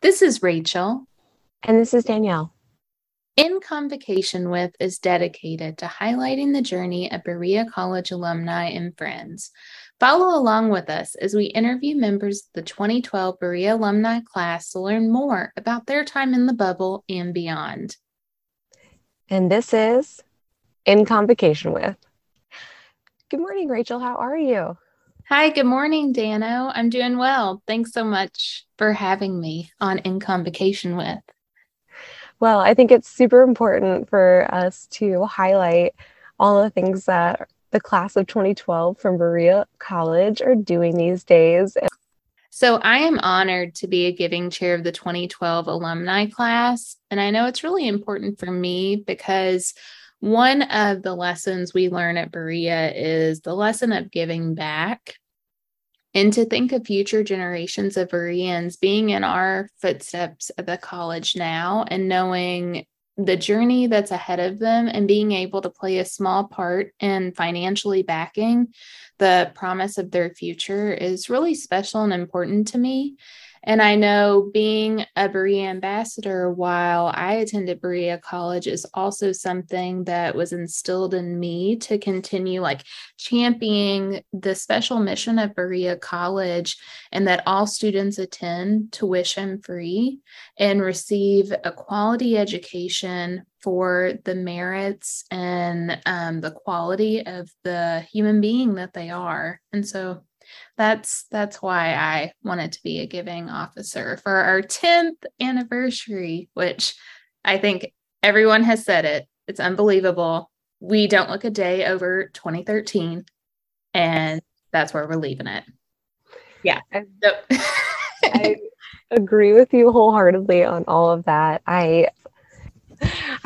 This is Rachael. And this is Danielle. In Convocation With is dedicated to highlighting the journey of Berea College alumni and friends. Follow along with us as we interview members of the 2012 Berea alumni class to learn more about their time in the bubble and beyond. And this is In Convocation With. Good morning, Rachael. How are you? Hi, good morning, Dano. I'm doing well. Thanks so much for having me on In Convocation With. Well, I think it's super important for us to highlight all the things that the class of 2012 from Berea College are doing these days. So, I am honored to be a giving chair of the 2012 alumni class. And I know it's really important for me because one of the lessons we learn at Berea is the lesson of giving back. And to think of future generations of Bereans being in our footsteps at the college now and knowing the journey that's ahead of them and being able to play a small part in financially backing the promise of their future is really special and important to me. And I know being a Berea ambassador while I attended Berea College is also something that was instilled in me to continue like championing the special mission of Berea College and that all students attend tuition free and receive a quality education for the merits and um, the quality of the human being that they are. And so that's that's why I wanted to be a giving officer for our 10th anniversary, which I think everyone has said it. It's unbelievable. We don't look a day over 2013, and that's where we're leaving it. Yeah. So. I agree with you wholeheartedly on all of that. I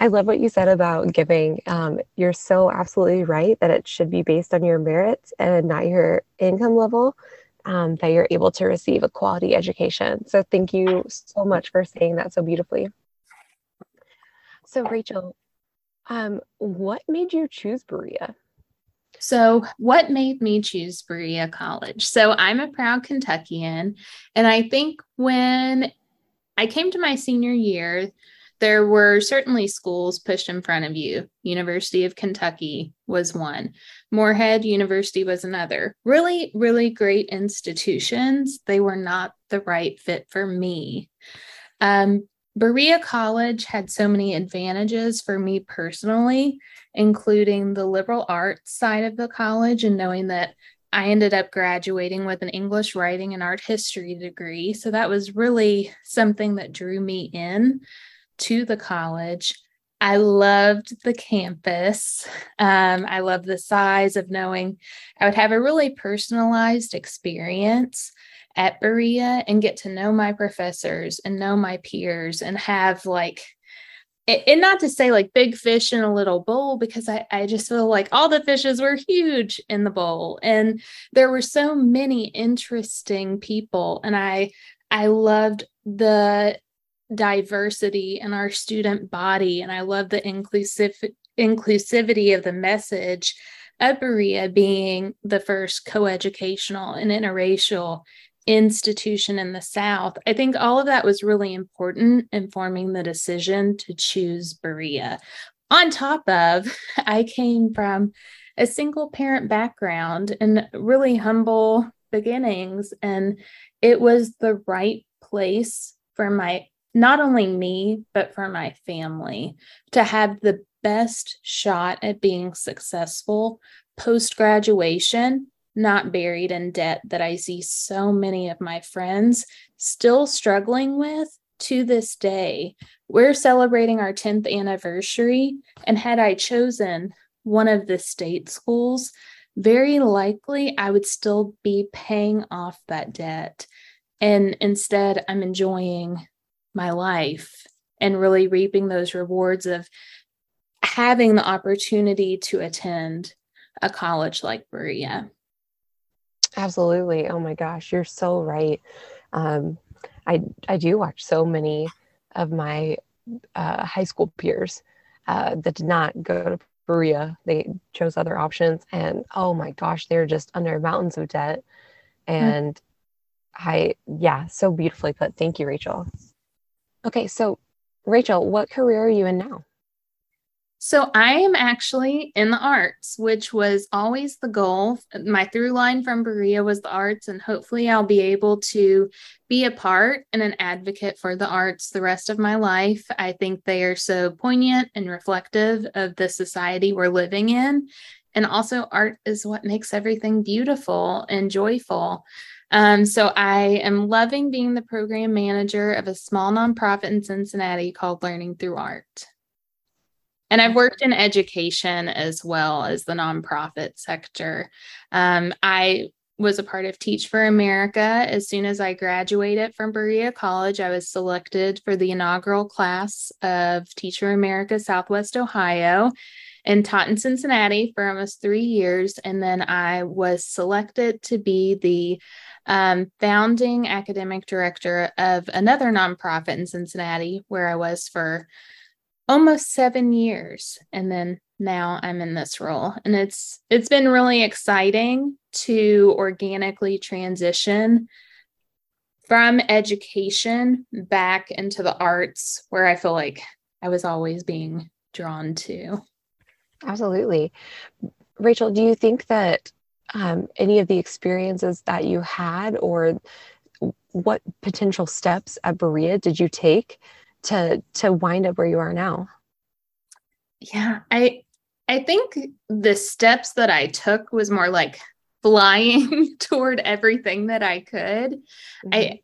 I love what you said about giving. Um, you're so absolutely right that it should be based on your merits and not your income level, um, that you're able to receive a quality education. So, thank you so much for saying that so beautifully. So, Rachael, um, what made you choose Berea? So, what made me choose Berea College? So, I'm a proud Kentuckian. And I think when I came to my senior year, there were certainly schools pushed in front of you. University of Kentucky was one, Morehead University was another. Really, really great institutions. They were not the right fit for me. Um, Berea College had so many advantages for me personally, including the liberal arts side of the college and knowing that I ended up graduating with an English writing and art history degree. So that was really something that drew me in to the college. I loved the campus. Um, I loved the size of knowing I would have a really personalized experience at Berea and get to know my professors and know my peers and have like and not to say like big fish in a little bowl because I, I just feel like all the fishes were huge in the bowl and there were so many interesting people and i i loved the diversity in our student body. And I love the inclusive inclusivity of the message of Berea being the first coeducational and interracial institution in the South. I think all of that was really important in forming the decision to choose Berea. On top of, I came from a single parent background and really humble beginnings, and it was the right place for my not only me, but for my family to have the best shot at being successful post graduation, not buried in debt that I see so many of my friends still struggling with to this day. We're celebrating our 10th anniversary, and had I chosen one of the state schools, very likely I would still be paying off that debt. And instead, I'm enjoying my life and really reaping those rewards of having the opportunity to attend a college like Berea. Absolutely. Oh my gosh, you're so right. Um, I I do watch so many of my uh, high school peers uh, that did not go to Berea. They chose other options, and oh my gosh, they're just under mountains of debt. Mm. And mm-hmm. I, yeah, so beautifully put. Thank you, Rachael. Okay, so Rachael, what career are you in now? So I am actually in the arts, which was always the goal. My through line from Berea was the arts, and hopefully I'll be able to be a part and an advocate for the arts the rest of my life. I think they are so poignant and reflective of the society we're living in. And also, art is what makes everything beautiful and joyful. Um, so I am loving being the program manager of a small nonprofit in Cincinnati called Learning Through Art. And I've worked in education as well as the nonprofit sector. Um, I was a part of Teach for America. As soon as I graduated from Berea College, I was selected for the inaugural class of Teach for America Southwest Ohio and taught in Cincinnati for almost three years. And then I was selected to be the um, founding academic director of another nonprofit in Cincinnati, where I was for almost seven years and then now i'm in this role and it's it's been really exciting to organically transition from education back into the arts where i feel like i was always being drawn to absolutely. Rachael do you think that um, any of the experiences that you had or what potential steps at berea did you take to to wind up where you are now? Yeah i i think the steps that i took was more like flying toward everything that i could. Mm-hmm. i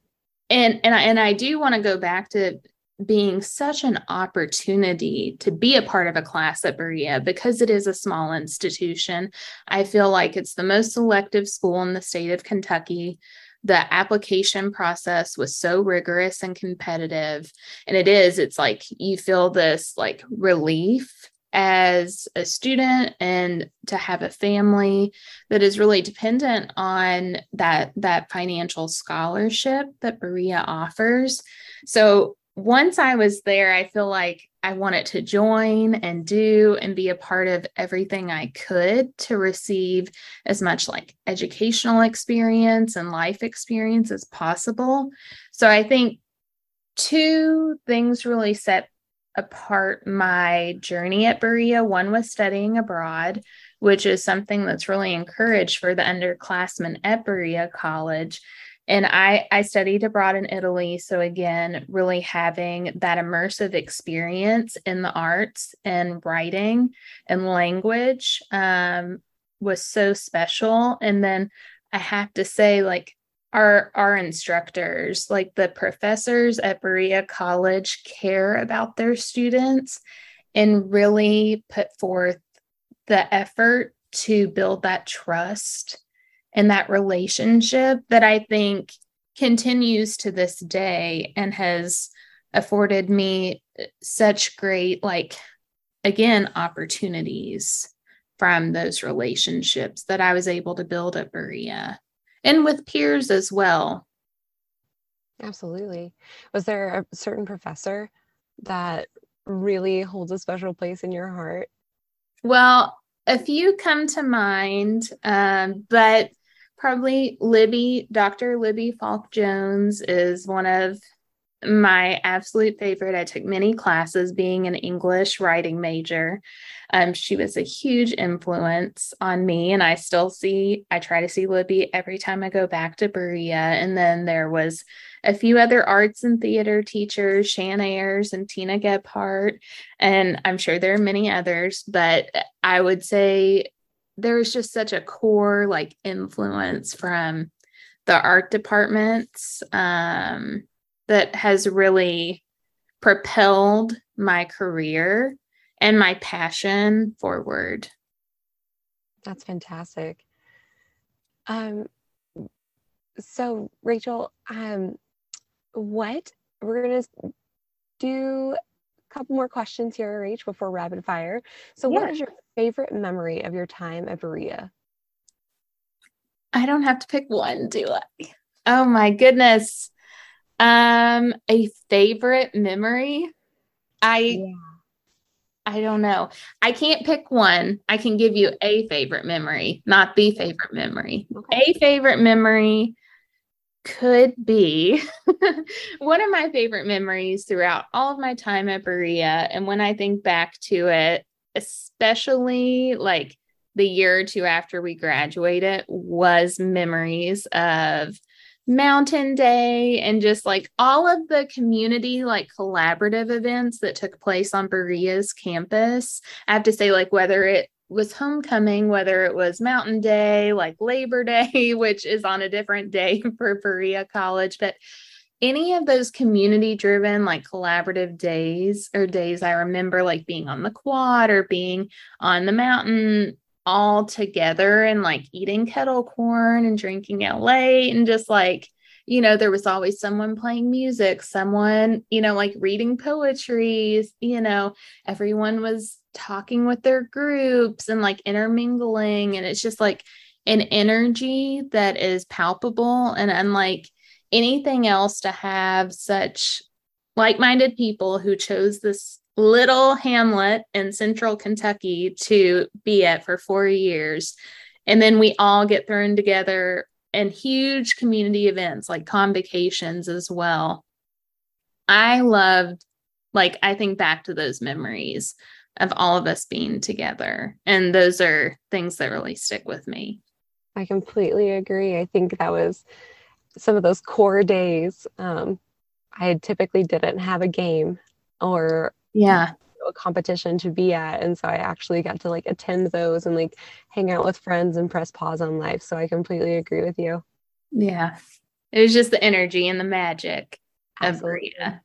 and and I, and I do want to go back to being such an opportunity to be a part of a class at Berea because it is a small institution. I feel like it's the most selective school in the state of Kentucky the application process was so rigorous and competitive and it is it's like you feel this like relief as a student and to have a family that is really dependent on that that financial scholarship that Berea offers so once I was there, I feel like I wanted to join and do and be a part of everything I could to receive as much like educational experience and life experience as possible. So I think two things really set apart my journey at Berea. One was studying abroad, which is something that's really encouraged for the underclassmen at Berea College and I I studied abroad in Italy so again really having that immersive experience in the arts and writing and language um, was so special. And then I have to say like our our instructors like the professors at Berea College care about their students and really put forth the effort to build that trust and that relationship that I think continues to this day and has afforded me such great, like, again, opportunities from those relationships that I was able to build at Berea and with peers as well. Absolutely. Was there a certain professor that really holds a special place in your heart? Well, a few come to mind, um, but probably Libby, Dr. Libby Falk Jones is one of my absolute favorite. I took many classes being an English writing major. Um, she was a huge influence on me, and I still see, I try to see Libby every time I go back to Berea. And then there was a few other arts and theater teachers, Shan Ayers and Tina Gebhardt, and I'm sure there are many others, but I would say there's just such a core like influence from the art departments um, that has really propelled my career and my passion forward. That's fantastic. Um, so Rachael, um, what we're gonna do a couple more questions here, Rach, before rapid fire. So, yeah. what is your favorite memory of your time at Berea? I don't have to pick one, do I? Oh my goodness. Um, a favorite memory? I yeah. I don't know. I can't pick one. I can give you a favorite memory, not the favorite memory. Okay. A favorite memory could be one of my favorite memories throughout all of my time at Berea. And when I think back to it, especially like the year or two after we graduated, was memories of Mountain Day and just like all of the community, like collaborative events that took place on Berea's campus. I have to say, like, whether it was homecoming, whether it was Mountain Day, like Labor Day, which is on a different day for Berea College, but any of those community driven, like collaborative days or days I remember like being on the quad or being on the mountain all together and like eating kettle corn and drinking LA and just like you know, there was always someone playing music, someone, you know, like reading poetry, you know, everyone was talking with their groups and like intermingling. And it's just like an energy that is palpable and unlike anything else to have such like minded people who chose this little hamlet in central Kentucky to be at for four years. And then we all get thrown together in huge community events like convocations as well. I loved, like, I think back to those memories of all of us being together. And those are things that really stick with me. I completely agree. I think that was some of those core days. Um, I typically didn't have a game or yeah a competition to be at and so i actually got to like attend those and like hang out with friends and press pause on life so i completely agree with you yeah it was just the energy and the magic absolutely. of Berea.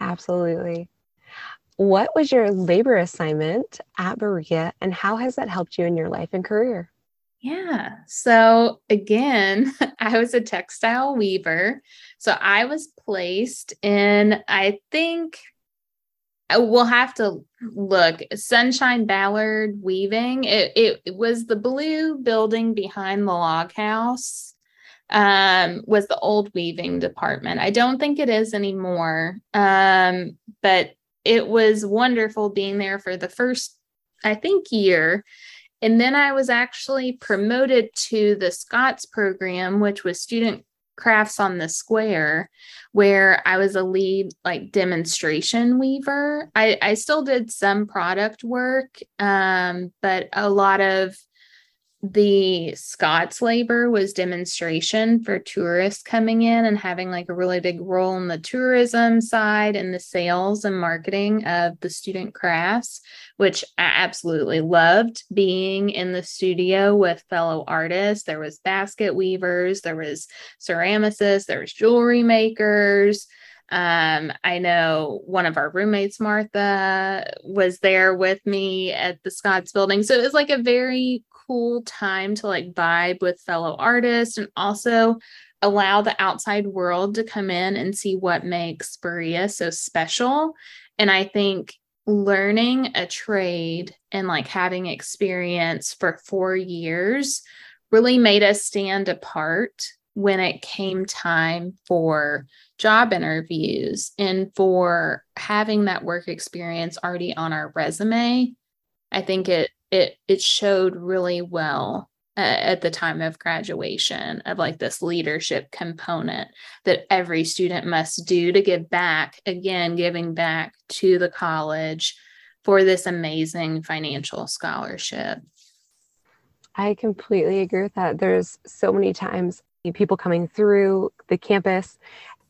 absolutely what was your labor assignment at Berea and how has that helped you in your life and career? Yeah. So again, I was a textile weaver. So I was placed in, I think uh, we'll have to look sunshine ballard weaving it, it, it was the blue building behind the log house um, was the old weaving department i don't think it is anymore um, but it was wonderful being there for the first, I think, year. And then I was actually promoted to the Scots program, which was student crafts on the square, where I was a lead like demonstration weaver. I, I still did some product work, um, but a lot of the Scots labor was demonstration for tourists coming in and having like a really big role in the tourism side and the sales and marketing of the student crafts, which I absolutely loved being in the studio with fellow artists. There was basket weavers, there was ceramicists, there was jewelry makers. Um, I know one of our roommates, Martha, was there with me at the Scots building. So it was like a very cool time to like vibe with fellow artists and also allow the outside world to come in and see what makes Berea so special. And I think learning a trade and like having experience for four years really made us stand apart when it came time for job interviews and for having that work experience already on our resume. I think it it it showed really well at the time of graduation of like this leadership component that every student must do to give back again giving back to the college for this amazing financial scholarship i completely agree with that there's so many times people coming through the campus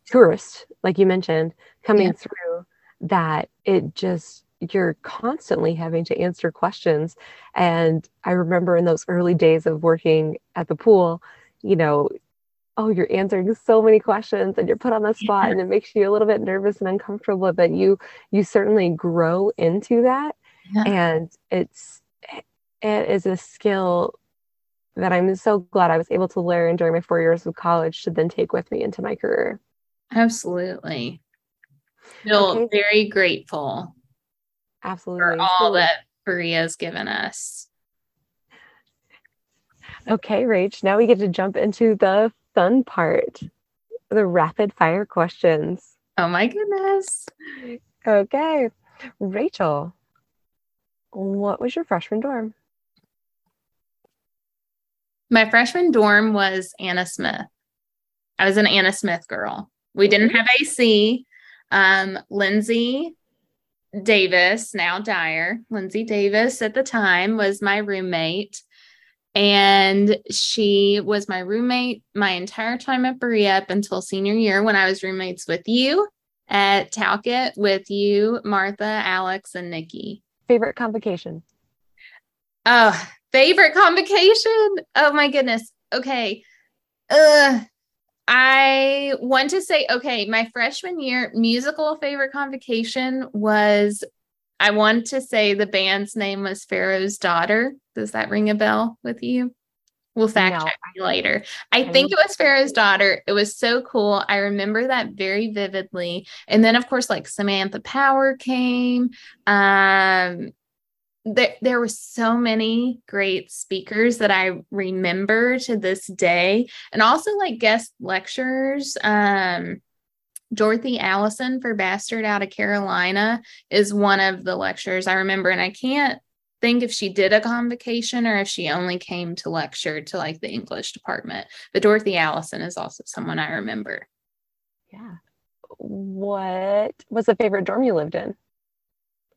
tourists like you mentioned coming yeah. through that it just you're constantly having to answer questions. And I remember in those early days of working at the pool, you know, oh, you're answering so many questions and you're put on the spot and it makes you a little bit nervous and uncomfortable, but you you certainly grow into that. Yeah. And it's it is a skill that I'm so glad I was able to learn during my four years of college to then take with me into my career. Absolutely. Feel okay. very grateful Absolutely. For all that Berea's given us. Okay, Rach, now we get to jump into the fun part the rapid fire questions. Oh my goodness. Okay. Rachael, what was your freshman dorm? My freshman dorm was Anna Smith. I was an Anna Smith girl. We didn't have AC. Um, Lindsay Davis, now Dyer, Lindsay Davis at the time was my roommate. And she was my roommate my entire time at Berea up until senior year when I was roommates with you at Talcott with you, Martha, Alex, and Nikki. Favorite convocation? Oh, favorite convocation? Oh my goodness. Okay. Uh I want to say, okay, my freshman year musical favorite convocation was I want to say the band's name was Pharaoh's Daughter. Does that ring a bell with you? We'll fact no. check later. I, I think it was Pharaoh's daughter. It was so cool. I remember that very vividly. And then, of course, like Samantha Power came. Um, there, there were so many great speakers that I remember to this day, and also like guest lecturers. Um, Dorothy Allison for Bastard out of Carolina is one of the lecturers I remember, and I can't think if she did a convocation or if she only came to lecture to like the English department. But Dorothy Allison is also someone I remember. Yeah. What was the favorite dorm you lived in?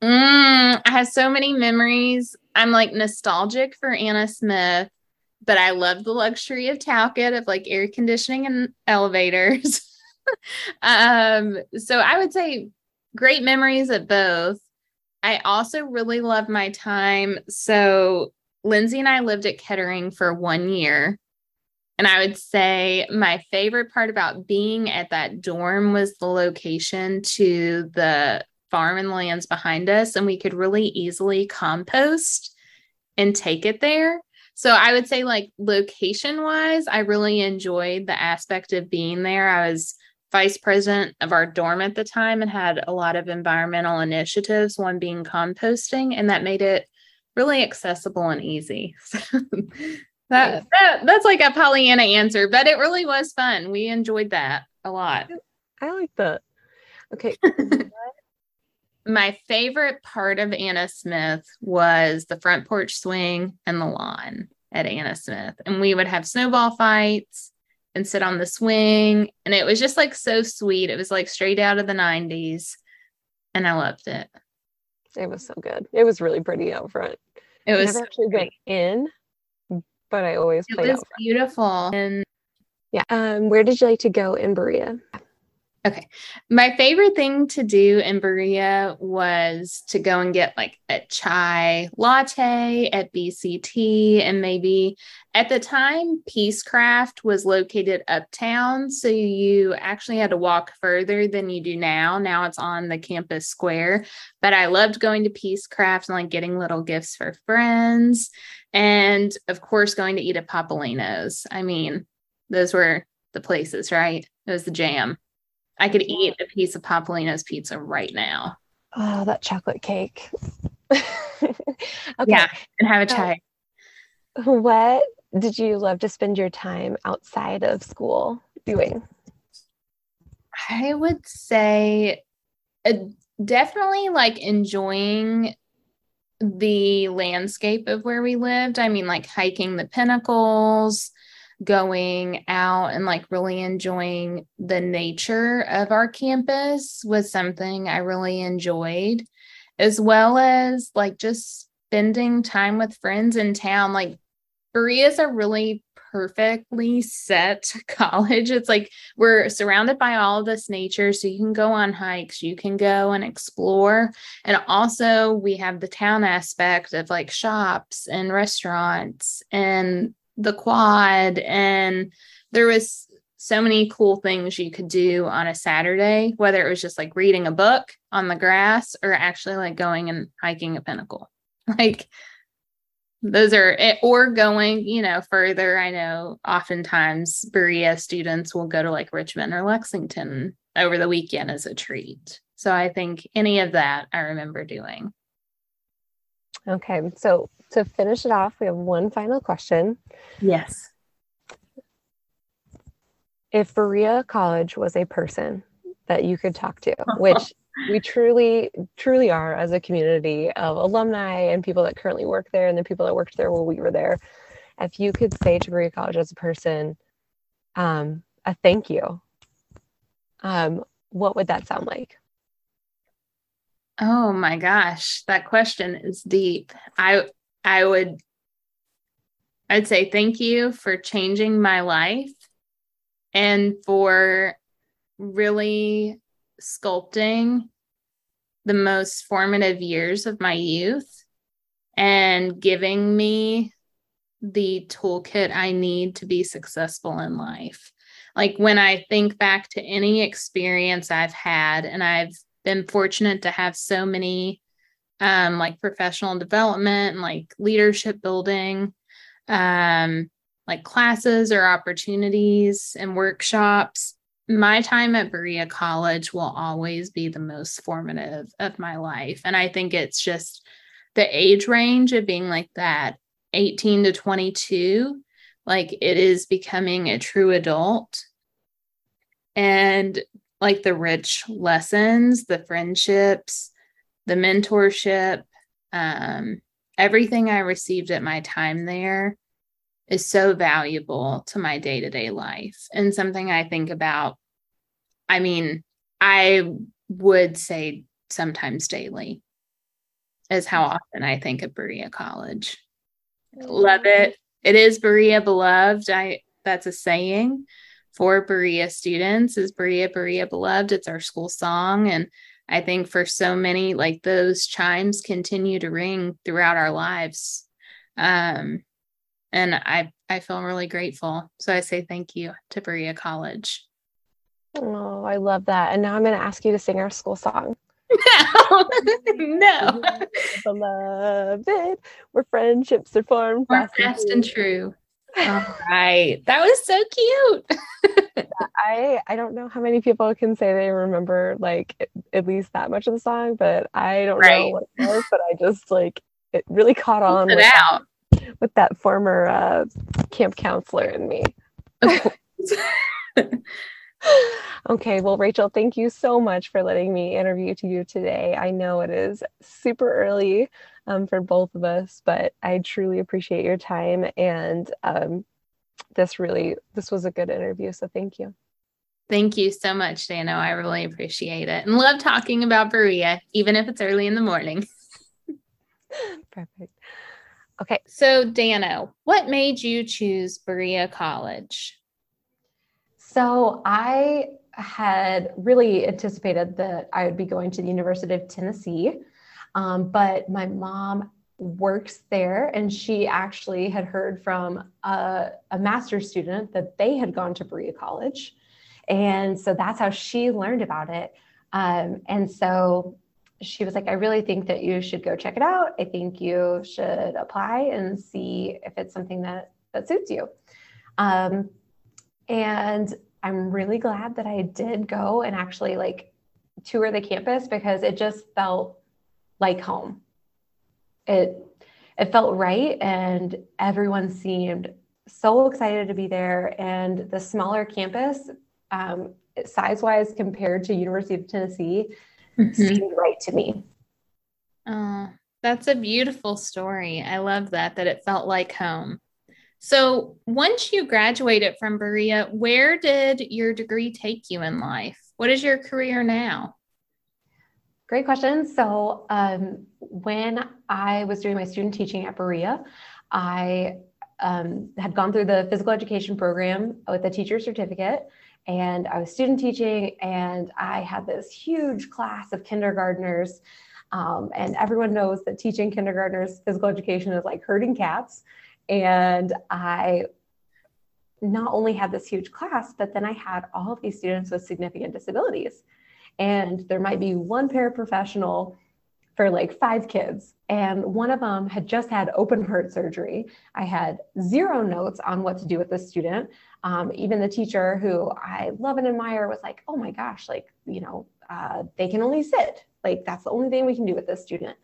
Mm, I have so many memories. I'm like nostalgic for Anna Smith, but I love the luxury of Talcott of like air conditioning and elevators. um, so I would say great memories at both. I also really love my time. So Lindsay and I lived at Kettering for one year. And I would say my favorite part about being at that dorm was the location to the farm and lands behind us. And we could really easily compost and take it there. So I would say, like, location wise, I really enjoyed the aspect of being there. I was vice president of our dorm at the time and had a lot of environmental initiatives, one being composting, and that made it really accessible and easy. So that, that that's like a Pollyanna answer, but it really was fun. We enjoyed that a lot. I like that. Okay. My favorite part of Anna Smith was the front porch swing and the lawn at Anna Smith. And we would have snowball fights and sit on the swing. And it was just like so sweet. It was like straight out of the 90s. And I loved it. It was so good. It was really pretty out front. It was never actually been in, but I always it played was beautiful. And yeah. Um, where did you like to go in Berea? Okay. My favorite thing to do in Berea was to go and get like a chai latte at BCT. And maybe at the time, Peacecraft was located uptown. So you actually had to walk further than you do now. Now it's on the campus square. But I loved going to Peacecraft and like getting little gifts for friends. And of course, going to eat at Papaleno's. I mean, those were the places, right? It was the jam. I could eat a piece of Papaleno's pizza right now. Oh, that chocolate cake. okay. Yeah, and have a chai. what did you love to spend your time outside of school doing? I would say uh, definitely like enjoying the landscape of where we lived. I mean, like hiking the pinnacles, going out and like really enjoying the nature of our campus was something I really enjoyed, as well as like just spending time with friends in town. Like Berea is a really perfectly set college. It's like we're surrounded by all this nature. So you can go on hikes, you can go and explore. And also, we have the town aspect of like shops and restaurants and the quad and there was so many cool things you could do on a Saturday, whether it was just like reading a book on the grass or actually like going and hiking a pinnacle. Like those are eh, or going, you know, further. I know oftentimes Berea students will go to like Richmond or Lexington over the weekend as a treat. So I think any of that I remember doing. Okay. So to finish it off, we have one final question. Yes. If Berea College was a person that you could talk to, which we truly, truly are as a community of alumni and people that currently work there and the people that worked there while we were there, if you could say to Berea College as a person, um, a thank you, um, what would that sound like? Oh my gosh, that question is deep. I I would I'd say thank you for changing my life and for really sculpting the most formative years of my youth and giving me the toolkit I need to be successful in life. Like when I think back to any experience I've had, and I've been fortunate to have so many um, like professional development and like leadership building, um, like classes or opportunities and workshops. My time at Berea College will always be the most formative of my life. And I think it's just the age range of being like that 18 to 22 like it is becoming a true adult and like the rich lessons the friendships the mentorship um, everything i received at my time there is so valuable to my day-to-day life and something i think about i mean i would say sometimes daily is how often i think of berea college Love it. It is Berea beloved. I that's a saying for Berea students is Berea Berea beloved. It's our school song and I think for so many like those chimes continue to ring throughout our lives. Um and I I feel really grateful. So I say thank you to Berea College. Oh, I love that. And now I'm going to ask you to sing our school song. No, no. Beloved, where friendships are formed fast, fast and true. All right. That was so cute. I I don't know how many people can say they remember like at least that much of the song, but I don't right. know what it was, but I just like it really caught on with, that, with that former uh, camp counselor in me. okay, well, Rachael, thank you so much for letting me interview to you today. I know it is super early um, for both of us, but I truly appreciate your time and um, this really this was a good interview. So thank you. Thank you so much, Dano. I really appreciate it and love talking about Berea, even if it's early in the morning. Perfect. Okay. So, Dano, what made you choose Berea College? So I had really anticipated that I would be going to the University of Tennessee, um, but my mom works there and she actually had heard from a, a master's student that they had gone to Berea College. And so that's how she learned about it. Um, and so she was like, I really think that you should go check it out. I think you should apply and see if it's something that, that suits you. Um, and I'm really glad that I did go and actually like tour the campus because it just felt like home. It it felt right and everyone seemed so excited to be there and the smaller campus um, size wise compared to University of Tennessee mm-hmm. seemed right to me. Oh, that's a beautiful story. I love that that it felt like home. So, once you graduated from Berea, where did your degree take you in life? What is your career now? Great question. So, um, when I was doing my student teaching at Berea, I um, had gone through the physical education program with a teacher certificate, and I was student teaching, and I had this huge class of kindergartners. Um, and everyone knows that teaching kindergartners physical education is like herding cats. And I not only had this huge class, but then I had all of these students with significant disabilities. And there might be one paraprofessional for like five kids. And one of them had just had open heart surgery. I had zero notes on what to do with this student. Um, even the teacher, who I love and admire, was like, oh my gosh, like, you know, uh, they can only sit. Like, that's the only thing we can do with this student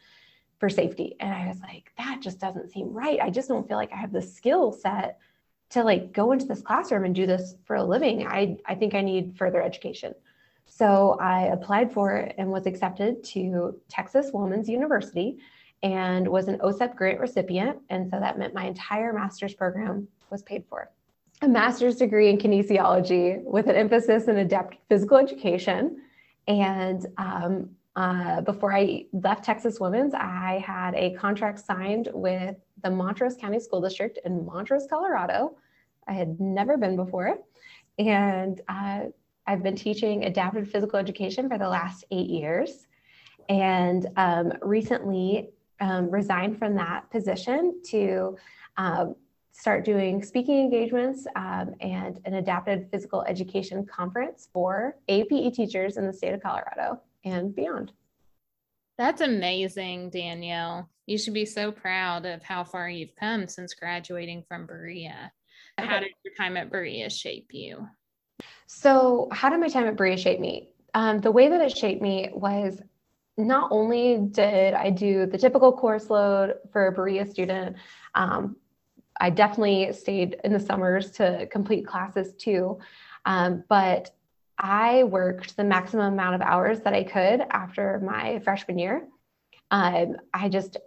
for safety. And I was like, that just doesn't seem right. I just don't feel like I have the skill set to like go into this classroom and do this for a living. I, I think I need further education. So I applied for it and was accepted to Texas Woman's University and was an OSEP grant recipient. And so that meant my entire master's program was paid for. a master's degree in kinesiology with an emphasis in adaptive physical education. And um, uh, before I left Texas Women's, I had a contract signed with the Montrose County School District in Montrose, Colorado. I had never been before. And uh, I've been teaching adaptive physical education for the last eight years. And um, recently um, resigned from that position to um, start doing speaking engagements um, and an adapted physical education conference for APE teachers in the state of Colorado and beyond. That's amazing, Danielle. You should be so proud of how far you've come since graduating from Berea. How did your time at Berea shape you? So, how did my time at Berea shape me? Um, the way that it shaped me was not only did I do the typical course load for a Berea student, um, I definitely stayed in the summers to complete classes too. Um, but I worked the maximum amount of hours that I could after my freshman year. Um, I just,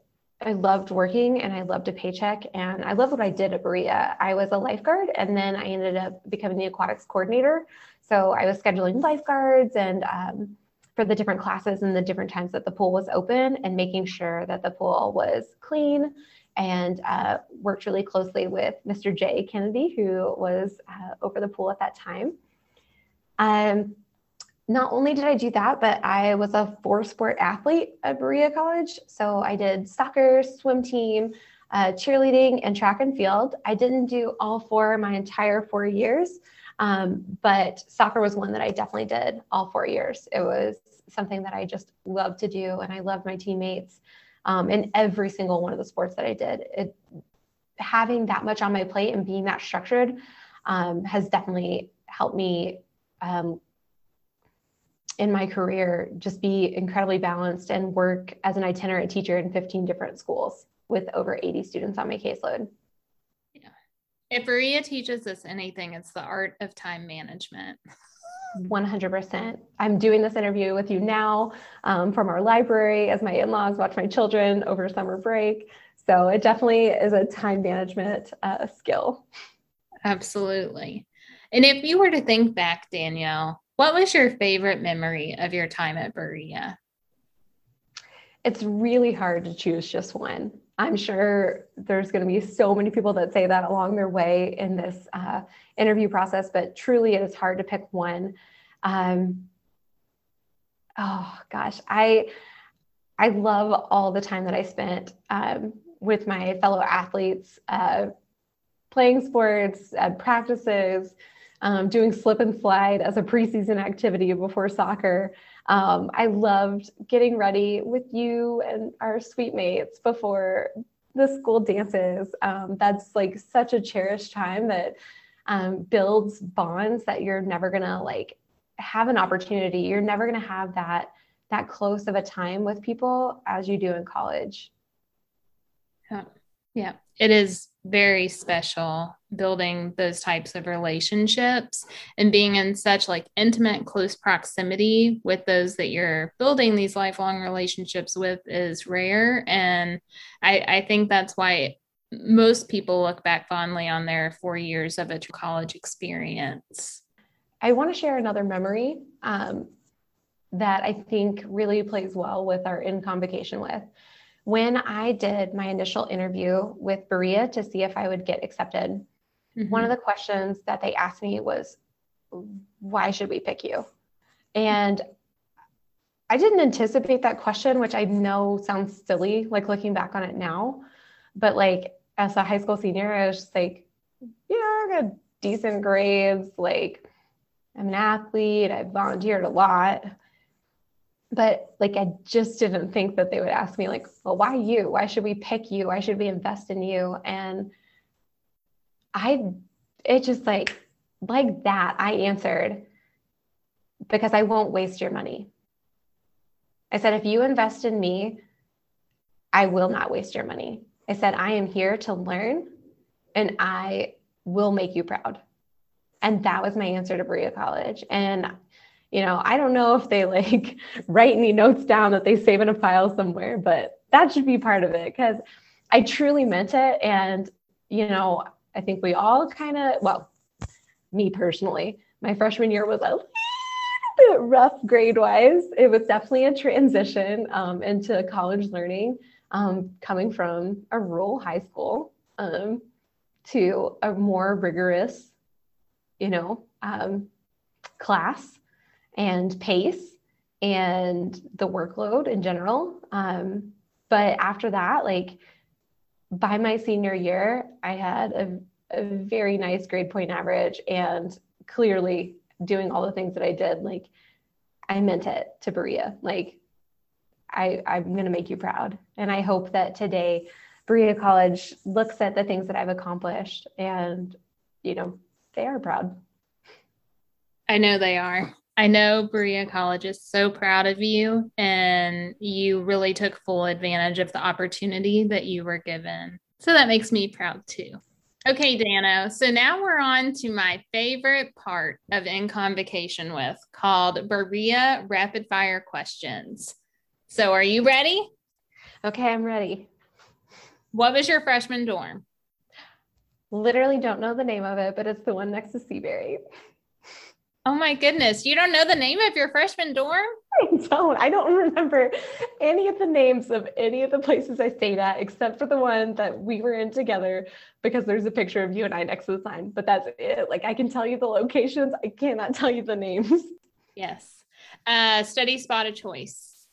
I loved working and I loved a paycheck and I loved what I did at Berea. I was a lifeguard and then I ended up becoming the aquatics coordinator. So I was scheduling lifeguards and um, for the different classes and the different times that the pool was open and making sure that the pool was clean and uh, worked really closely with Mr. Jay Kennedy, who was uh, over the pool at that time. Um, not only did I do that, but I was a four sport athlete at Berea College. So I did soccer, swim team, uh, cheerleading, and track and field. I didn't do all four my entire four years, um, but soccer was one that I definitely did all four years. It was something that I just loved to do, and I loved my teammates um, in every single one of the sports that I did. It, having that much on my plate and being that structured um, has definitely helped me um, in my career just be incredibly balanced and work as an itinerant teacher in 15 different schools with over 80 students on my caseload. Yeah. If Berea teaches us anything, it's the art of time management. 100%. I'm doing this interview with you now um, from our library as my in laws watch my children over summer break. So it definitely is a time management uh, skill. Absolutely. And if you were to think back, Danielle, what was your favorite memory of your time at Berea? It's really hard to choose just one. I'm sure there's going to be so many people that say that along their way in this uh, interview process, but truly it is hard to pick one. Um, oh gosh, I I love all the time that I spent um, with my fellow athletes, uh, playing sports, at practices, um, doing slip and slide as a preseason activity before soccer. Um, I loved getting ready with you and our suite mates before the school dances. Um, that's like such a cherished time that um, builds bonds that you're never gonna like have an opportunity. You're never gonna have that that close of a time with people as you do in college. Yeah, yeah. it is very special building those types of relationships and being in such like intimate close proximity with those that you're building these lifelong relationships with is rare. And i i think that's why most people look back fondly on their four years of a college experience. I want to share another memory um, that i think really plays well with our in convocation with when I did my initial interview with Berea to see if I would get accepted, mm-hmm. one of the questions that they asked me was, Why should we pick you? And I didn't anticipate that question, which I know sounds silly, like looking back on it now. But like as a high school senior, I was just like, yeah, I got decent grades. Like I'm an athlete. I've volunteered a lot but like i just didn't think that they would ask me like well why you? Why should we pick you? Why should we invest in you? And i it just like like that i answered because i won't waste your money. I said if you invest in me i will not waste your money. I said i am here to learn and i will make you proud. And that was my answer to Berea College. And you know, I don't know if they like write any notes down that they save in a file somewhere, but that should be part of it because I truly meant it. And, you know, I think we all kind of, well, me personally. My freshman year was a little bit rough grade wise. It was definitely a transition um, into college learning, um, coming from a rural high school um, to a more rigorous, you know, um, class and pace and the workload in general. Um, but after that, like by my senior year, I had a, a very nice grade point average and clearly doing all the things that I did. Like I meant it to Berea. Like I, I'm going to make you proud. And I hope that today Berea College looks at the things that I've accomplished and, you know, they are proud. I know they are. I know Berea College is so proud of you, and you really took full advantage of the opportunity that you were given. So that makes me proud too. Okay, Dano. So now we're on to my favorite part of In Convocation with called Berea Rapid Fire Questions. So are you ready? Okay, I'm ready. What was your freshman dorm? Literally don't know the name of it, but it's the one next to Seabury. Oh my goodness. You don't know the name of your freshman dorm? I don't. I don't remember any of the names of any of the places I stayed at except for the one that we were in together because there's a picture of you and I next to the sign. But that's it. Like I can tell you the locations, I cannot tell you the names. Yes. Uh, study spot of choice.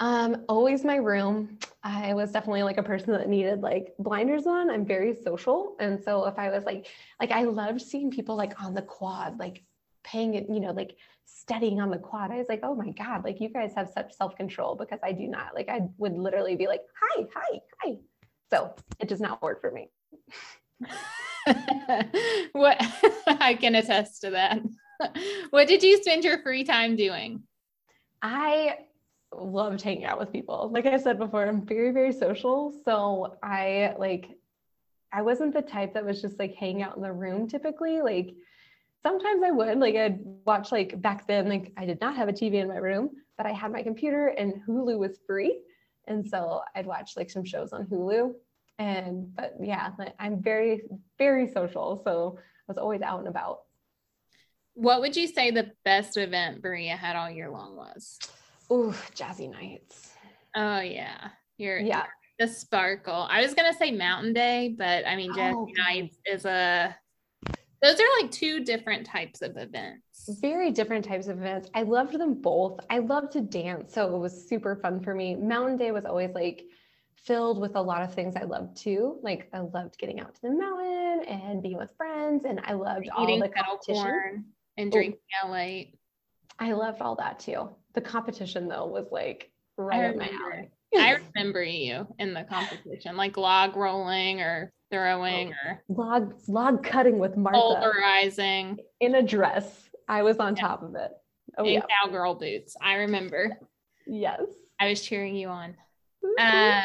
Um, always my room. I was definitely like a person that needed like blinders on. I'm very social. And so if I was like, like I loved seeing people like on the quad, like paying it, you know, like studying on the quad. I was like, oh my God, like you guys have such self control because I do not. Like I would literally be like, hi, hi, hi. So it does not work for me. what I can attest to that. what did you spend your free time doing? I loved hanging out with people. Like I said before, I'm very, very social. So I like, I wasn't the type that was just like hanging out in the room typically. Like sometimes I would like I'd watch like back then like I did not have a TV in my room, but I had my computer and Hulu was free, and so I'd watch like some shows on Hulu. And but yeah, I'm very very social, so I was always out and about. What would you say the best event Berea had all year long was? Ooh, Jazzy Nights. Oh yeah, you're yeah. the sparkle. I was gonna say Mountain Day, but I mean oh, Jazzy oh, Nights is a those are like two different types of events. Very different types of events. I loved them both. I love to dance, so it was super fun for me. Mountain Day was always like filled with a lot of things I loved too. Like I loved getting out to the mountain and being with friends, and I loved Eating all the competition and oh. drinking oh, LA. I loved all that too. The competition though was like right up my alley. I remember you in the competition, like log rolling or throwing oh, or log log cutting with Martha. Pulverizing. In a dress. I was on yeah. top of it. Oh in yeah. cowgirl boots. I remember. Yes. I was cheering you on. Um,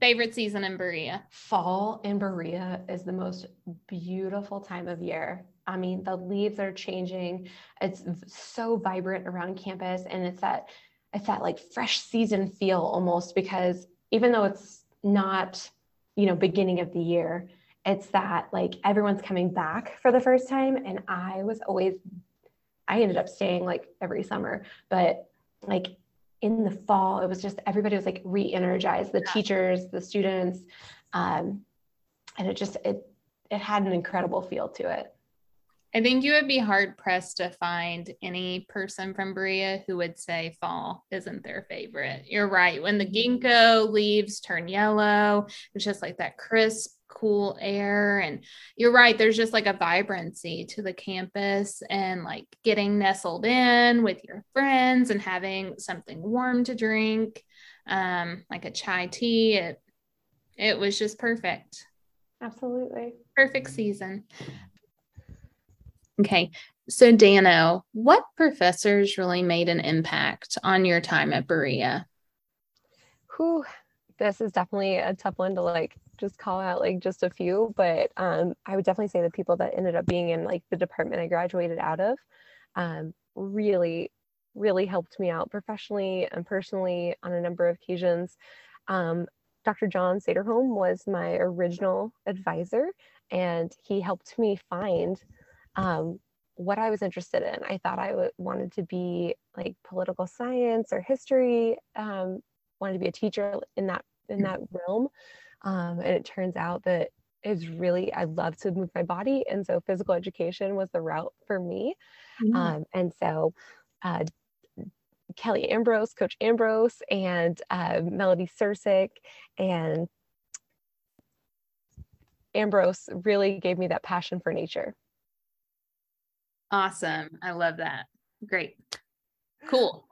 favorite season in Berea? Fall in Berea is the most beautiful time of year. I mean, the leaves are changing. It's so vibrant around campus and it's that it's that like fresh season feel almost because even though it's not you know beginning of the year. It's that like everyone's coming back for the first time and i was always i ended up staying like every summer. But like in the fall it was just everybody was like re-energized. The teachers the students um, and it just it it had an incredible feel to it I think you would be hard pressed to find any person from Berea who would say fall isn't their favorite. You're right. When the ginkgo leaves turn yellow, it's just like that crisp, cool air. And you're right. There's just like a vibrancy to the campus and like getting nestled in with your friends and having something warm to drink, um, like a chai tea. It, it was just perfect. Absolutely. Perfect season. Okay. So, Dano, what professors really made an impact on your time at Berea? Who this is definitely a tough one to like just call out like just a few, but um, I would definitely say the people that ended up being in like the department I graduated out of um, really, really helped me out professionally and personally on a number of occasions. Um, Dr. John Saderholm was my original advisor, and he helped me find um, what I was interested in. I thought I w- wanted to be like political science or history. Um, wanted to be a teacher in that in that realm, um, and it turns out that is really I love to move my body, and so physical education was the route for me. Mm-hmm. Um, and so. Uh, Kelly Ambrose, Coach Ambrose, and uh, Melody Sursick, and Ambrose really gave me that passion for nature. Awesome. I love that. Great. Cool.